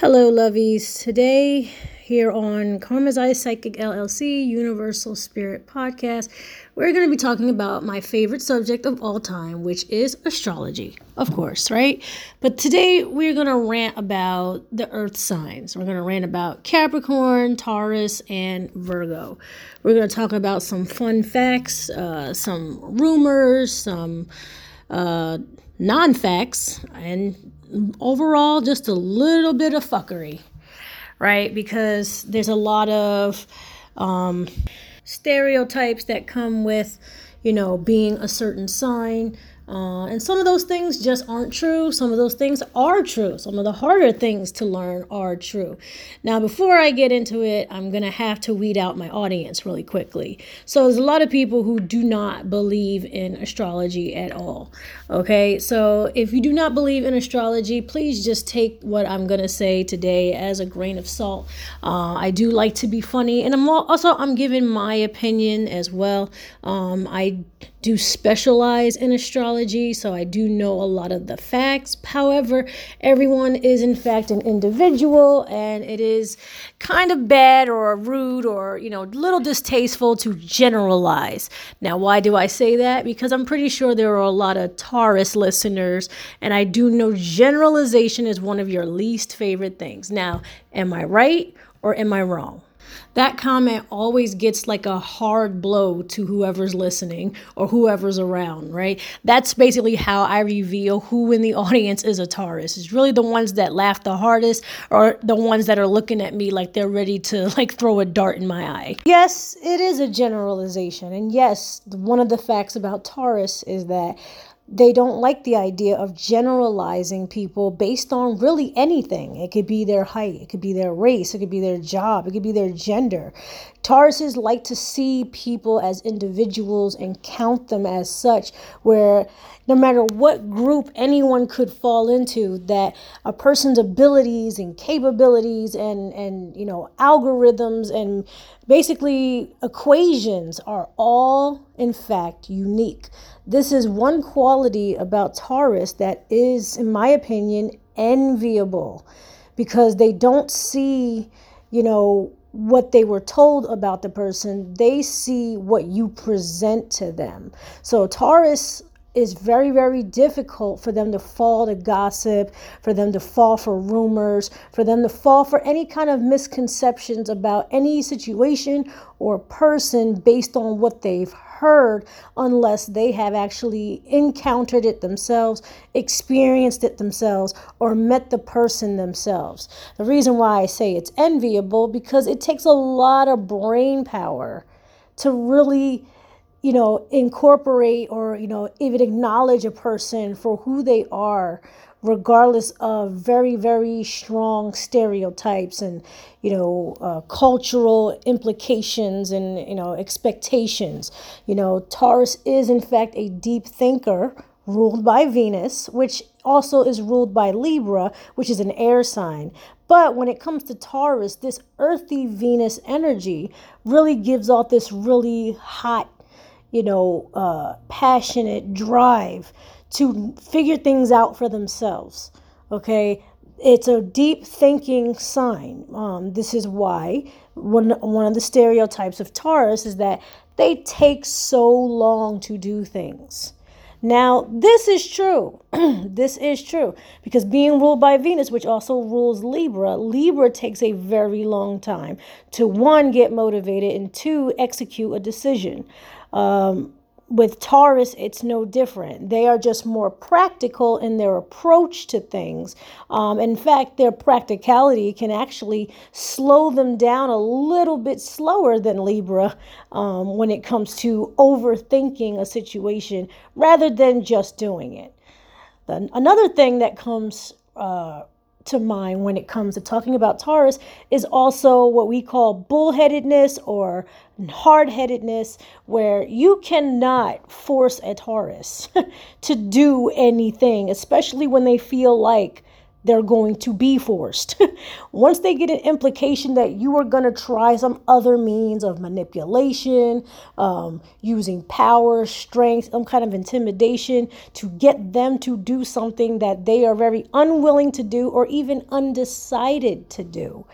Hello, lovies. Today, here on Karma's Eye Psychic LLC Universal Spirit Podcast, we're going to be talking about my favorite subject of all time, which is astrology, of course, right? But today, we're going to rant about the earth signs. We're going to rant about Capricorn, Taurus, and Virgo. We're going to talk about some fun facts, uh, some rumors, some uh, non facts, and overall just a little bit of fuckery, right? Because there's a lot of um, stereotypes that come with, you know, being a certain sign. Uh, and some of those things just aren't true. Some of those things are true. Some of the harder things to learn are true. Now, before I get into it, I'm going to have to weed out my audience really quickly. So, there's a lot of people who do not believe in astrology at all. Okay, so if you do not believe in astrology, please just take what I'm going to say today as a grain of salt. Uh, I do like to be funny, and I'm also I'm giving my opinion as well. Um, I do specialize in astrology, so I do know a lot of the facts. However, everyone is in fact an individual, and it is kind of bad or rude or, you know, a little distasteful to generalize. Now, why do I say that? Because I'm pretty sure there are a lot of Taurus listeners, and I do know generalization is one of your least favorite things. Now, am I right or am I wrong? That comment always gets like a hard blow to whoever's listening or whoever's around, right? That's basically how I reveal who in the audience is a Taurus. It's really the ones that laugh the hardest or the ones that are looking at me like they're ready to like throw a dart in my eye. Yes, it is a generalization. And yes, one of the facts about Taurus is that they don't like the idea of generalizing people based on really anything. It could be their height, it could be their race, it could be their job, it could be their gender. Tauruses like to see people as individuals and count them as such, where no matter what group anyone could fall into, that a person's abilities and capabilities and, and you know algorithms and basically equations are all in fact unique. This is one quality about Taurus that is, in my opinion, enviable because they don't see, you know, what they were told about the person, they see what you present to them. So, Taurus is very, very difficult for them to fall to gossip, for them to fall for rumors, for them to fall for any kind of misconceptions about any situation or person based on what they've heard unless they have actually encountered it themselves, experienced it themselves, or met the person themselves. The reason why I say it's enviable because it takes a lot of brain power to really you know incorporate or you know even acknowledge a person for who they are regardless of very very strong stereotypes and you know uh, cultural implications and you know expectations. You know taurus is in fact a deep thinker ruled by venus which also is ruled by libra which is an air sign. But when it comes to taurus this earthy venus energy really gives off this really hot you know uh, passionate drive to figure things out for themselves. Okay, it's a deep thinking sign. Um, this is why one one of the stereotypes of Taurus is that they take so long to do things. Now, this is true. this is true because being ruled by Venus, which also rules Libra, Libra takes a very long time to one, get motivated, and two, execute a decision. Um, with Taurus, it's no different. They are just more practical in their approach to things. Um, in fact, their practicality can actually slow them down a little bit slower than Libra um, when it comes to overthinking a situation rather than just doing it. Another thing that comes uh, to mind when it comes to talking about Taurus is also what we call bullheadedness or hard-headedness where you cannot force a Taurus to do anything, especially when they feel like they're going to be forced. Once they get an implication that you are going to try some other means of manipulation, um, using power, strength, some kind of intimidation to get them to do something that they are very unwilling to do or even undecided to do,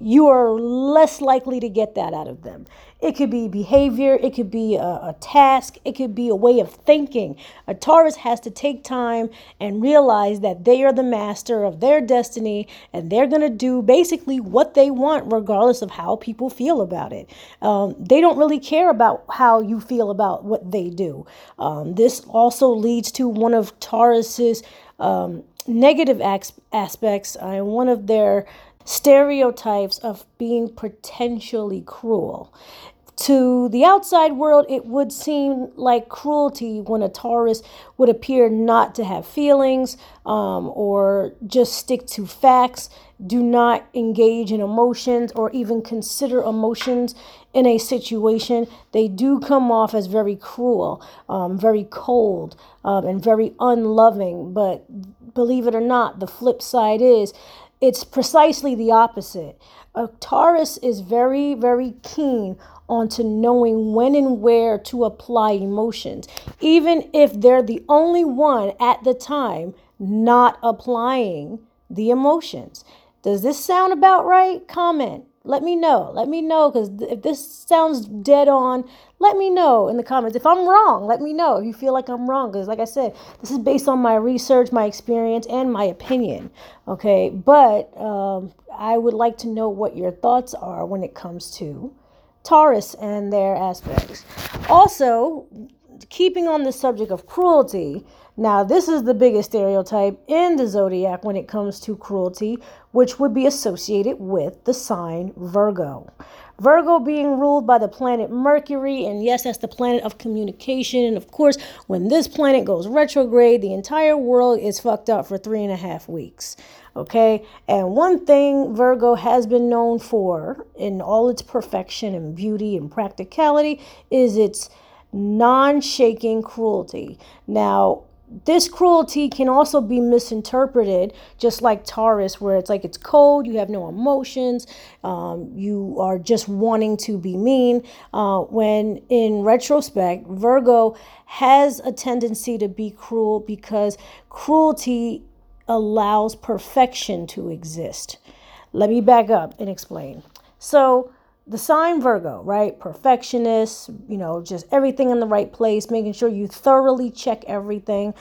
you are less likely to get that out of them. It could be behavior, it could be a, a, task, it could be a way of thinking. A Taurus has to take time and realize that they are the master of their destiny and they're going to do basically what they want, regardless of how people feel about it. Um, they don't really care about how you feel about what they do. Um, this also leads to one of Taurus's um, negative aspects and uh, one of their stereotypes of being potentially cruel. To the outside world, it would seem like cruelty when a Taurus would appear not to have feelings um, or just stick to facts, do not engage in emotions or even consider emotions in a situation. They do come off as very cruel, um, very cold, um, and very unloving. But believe it or not, the flip side is it's precisely the opposite. A Taurus is very, very keen onto knowing when and where to apply emotions, even if they're the only one at the time not applying the emotions. Does this sound about right? Comment. Let me know. Let me know because if this sounds dead on, let me know in the comments. If I'm wrong, let me know if you feel like I'm wrong. Because, like I said, this is based on my research, my experience, and my opinion. Okay. But um, I would like to know what your thoughts are when it comes to Taurus and their aspects. Also, keeping on the subject of cruelty, now, this is the biggest stereotype in the zodiac when it comes to cruelty, which would be associated with the sign Virgo. Virgo being ruled by the planet Mercury, and yes, that's the planet of communication. And of course, when this planet goes retrograde, the entire world is fucked up for three and a half weeks. Okay, and one thing Virgo has been known for in all its perfection and beauty and practicality is its non shaking cruelty. Now, this cruelty can also be misinterpreted, just like Taurus, where it's like it's cold, you have no emotions, um, you are just wanting to be mean. Uh, when in retrospect, Virgo has a tendency to be cruel because cruelty allows perfection to exist. Let me back up and explain. So, the sign Virgo, right? Perfectionist, you know, just everything in the right place, making sure you thoroughly check everything,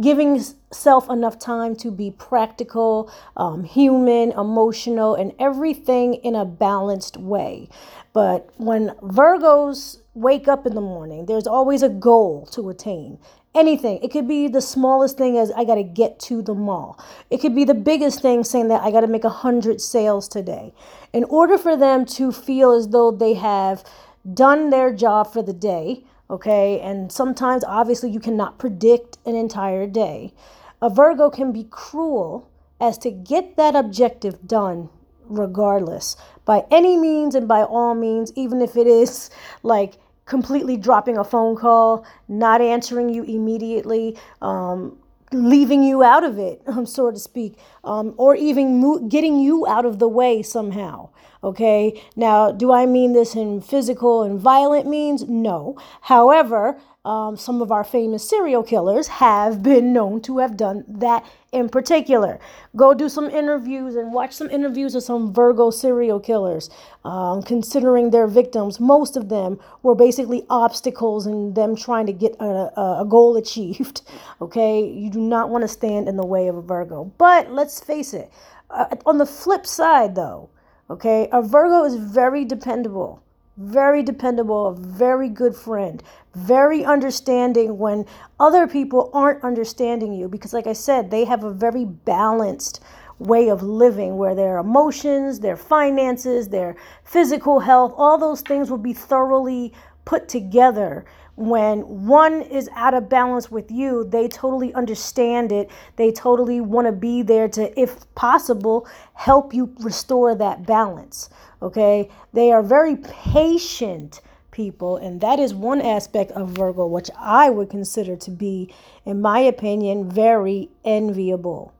giving self enough time to be practical, um, human, emotional, and everything in a balanced way. But when Virgos wake up in the morning, there's always a goal to attain anything. It could be the smallest thing as I got to get to the mall. It could be the biggest thing saying that I got to make a hundred sales today. In order for them to feel as though they have done their job for the day, okay, and sometimes obviously you cannot predict an entire day. A Virgo can be cruel as to get that objective done regardless by any means and by all means, even if it is like completely dropping a phone call, not answering you immediately, um, leaving you out of it, um, so to speak, um, or even mo- getting you out of the way somehow. Okay. Now, do I mean this in physical and violent means? No. However, um, some of our famous serial killers have been known to have done that in particular. Go do some interviews and watch some interviews of some Virgo serial killers. Um, considering their victims, most of them were basically obstacles in them trying to get a, a goal achieved. Okay, you do not want to stand in the way of a Virgo. But let's face it, uh, on the flip side, though, okay, a Virgo is very dependable very dependable, a very good friend, very understanding when other people aren't understanding you. Because, like I said, they have a very balanced way of living where their emotions, their finances, their physical health, all those things will be thoroughly put together when one is out of balance with you, they totally understand it. They totally want to be there to, if possible, help you restore that balance. Okay. They are very patient people. And that is one aspect of Virgo, which I would consider to be, in my opinion, very enviable.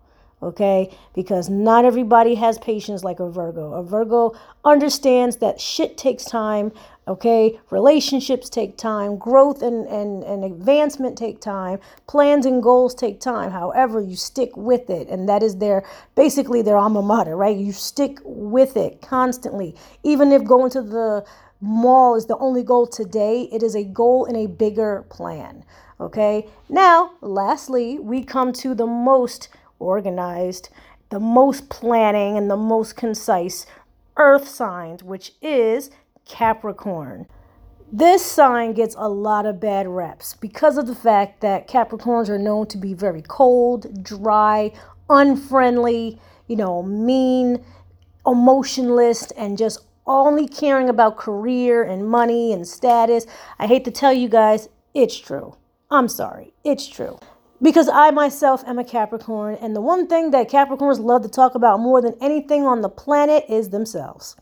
okay? Because not everybody has patience like a Virgo. A Virgo understands that shit takes time, okay? Relationships take time, growth and, and, and advancement take time, plans and goals take time. However, you stick with it, and that is their basically their alma mater, right? You stick with it constantly, even if going to the mall is the only goal today, it is a goal in a bigger plan. Okay, now lastly, we come to the most organized, the most planning, and the most concise earth signs, which is Capricorn. This sign gets a lot of bad reps because of the fact that Capricorns are known to be very cold, dry, unfriendly, you know, mean, emotionless, and just only caring about career and money and status. I hate to tell you guys, it's true. I'm sorry, it's true because I myself am a Capricorn, and the one thing that Capricorns love to talk about more than anything on the planet is themselves.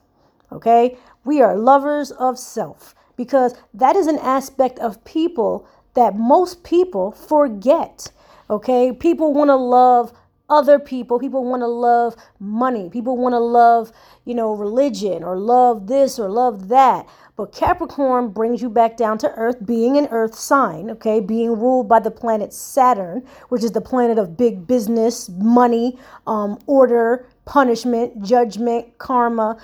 Okay? We are lovers of self because that is an aspect of people that most people forget. Okay? People want to love other people. People want to love money. People want to love, you know, religion or love this or love that. But Capricorn brings you back down to Earth, being an Earth sign, okay, being ruled by the planet Saturn, which is the planet of big business, money, um, order, punishment, judgment, karma,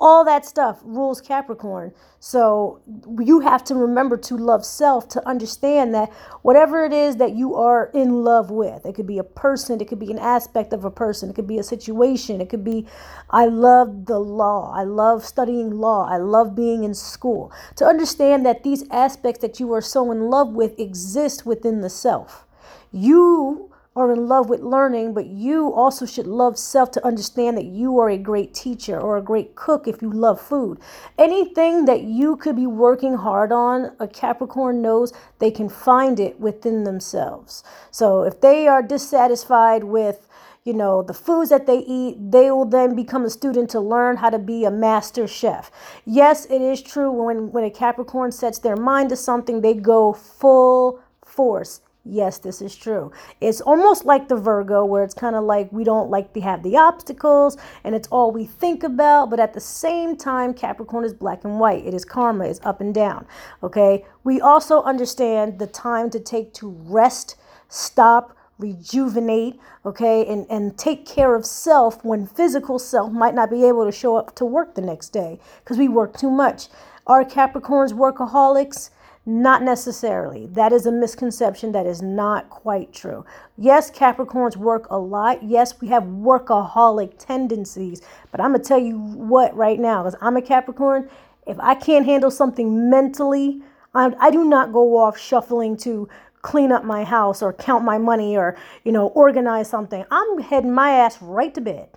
all that stuff rules Capricorn. So you have to remember to love self to understand that whatever it is that you are in love with, it could be a person, it could be an aspect of a person, it could be a situation, it could be I love the law, I love studying law, I love being in school. To understand that these aspects that you are so in love with exist within the self. You are in love with learning, but you also should love self to understand that you are a great teacher or a great cook if you love food. Anything that you could be working hard on, a Capricorn knows they can find it within themselves. So if they are dissatisfied with you know the foods that they eat they will then become a student to learn how to be a master chef yes it is true when when a capricorn sets their mind to something they go full force Yes, this is true. It's almost like the Virgo, where it's kind of like we don't like to have the obstacles and it's all we think about. But at the same time, Capricorn is black and white. It is karma, it's up and down. Okay. We also understand the time to take to rest, stop, rejuvenate, okay, and, and take care of self when physical self might not be able to show up to work the next day because we work too much. Are Capricorns workaholics? Not necessarily. That is a misconception that is not quite true. Yes, Capricorns work a lot. Yes, we have workaholic tendencies. But I'm going to tell you what right now, because I'm a Capricorn, if I can't handle something mentally, I, I do not go off shuffling to clean up my house or count my money or, you know, organize something. I'm heading my ass right to bed.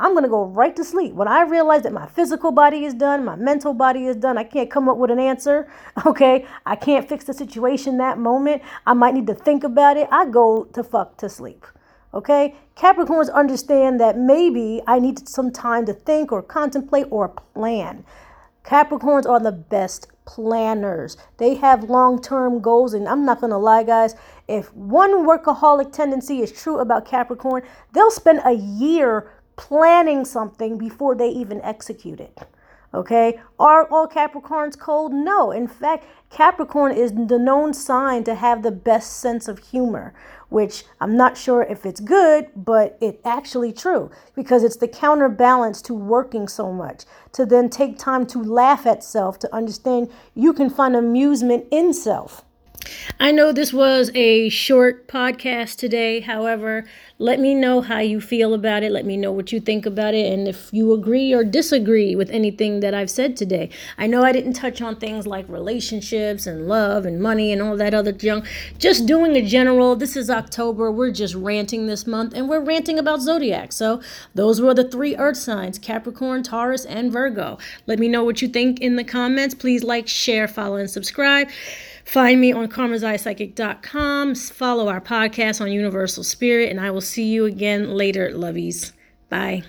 I'm going to go right to sleep. When I realize that my physical body is done, my mental body is done, I can't come up with an answer, okay? I can't fix the situation that moment. I might need to think about it. I go to fuck to sleep. Okay? Capricorns understand that maybe I need some time to think or contemplate or plan. Capricorns are the best planners. They have long term goals. And I'm not to lie, guys, if one workaholic tendency is true about Capricorn, they'll spend a year planning something before they even execute it. Okay, are all Capricorns cold? No. In fact, Capricorn is the known sign to have the best sense of humor, which I'm not sure if it's good, but it's actually true because it's the counterbalance to working so much. To then take time to laugh at self, to understand you can find amusement in self. I know this was a short podcast today. However, let me know how you feel about it. Let me know what you think about it and if you agree or disagree with anything that I've said today. I know I didn't touch on things like relationships and love and money and all that other junk. Just doing a general, this is October. We're just ranting this month and we're ranting about zodiac. So, those were the three earth signs Capricorn, Taurus, and Virgo. Let me know what you think in the comments. Please like, share, follow, and subscribe. Find me on karmazayapsychic.com. Follow our podcast on Universal Spirit, and I will see you again later, lovies. Bye.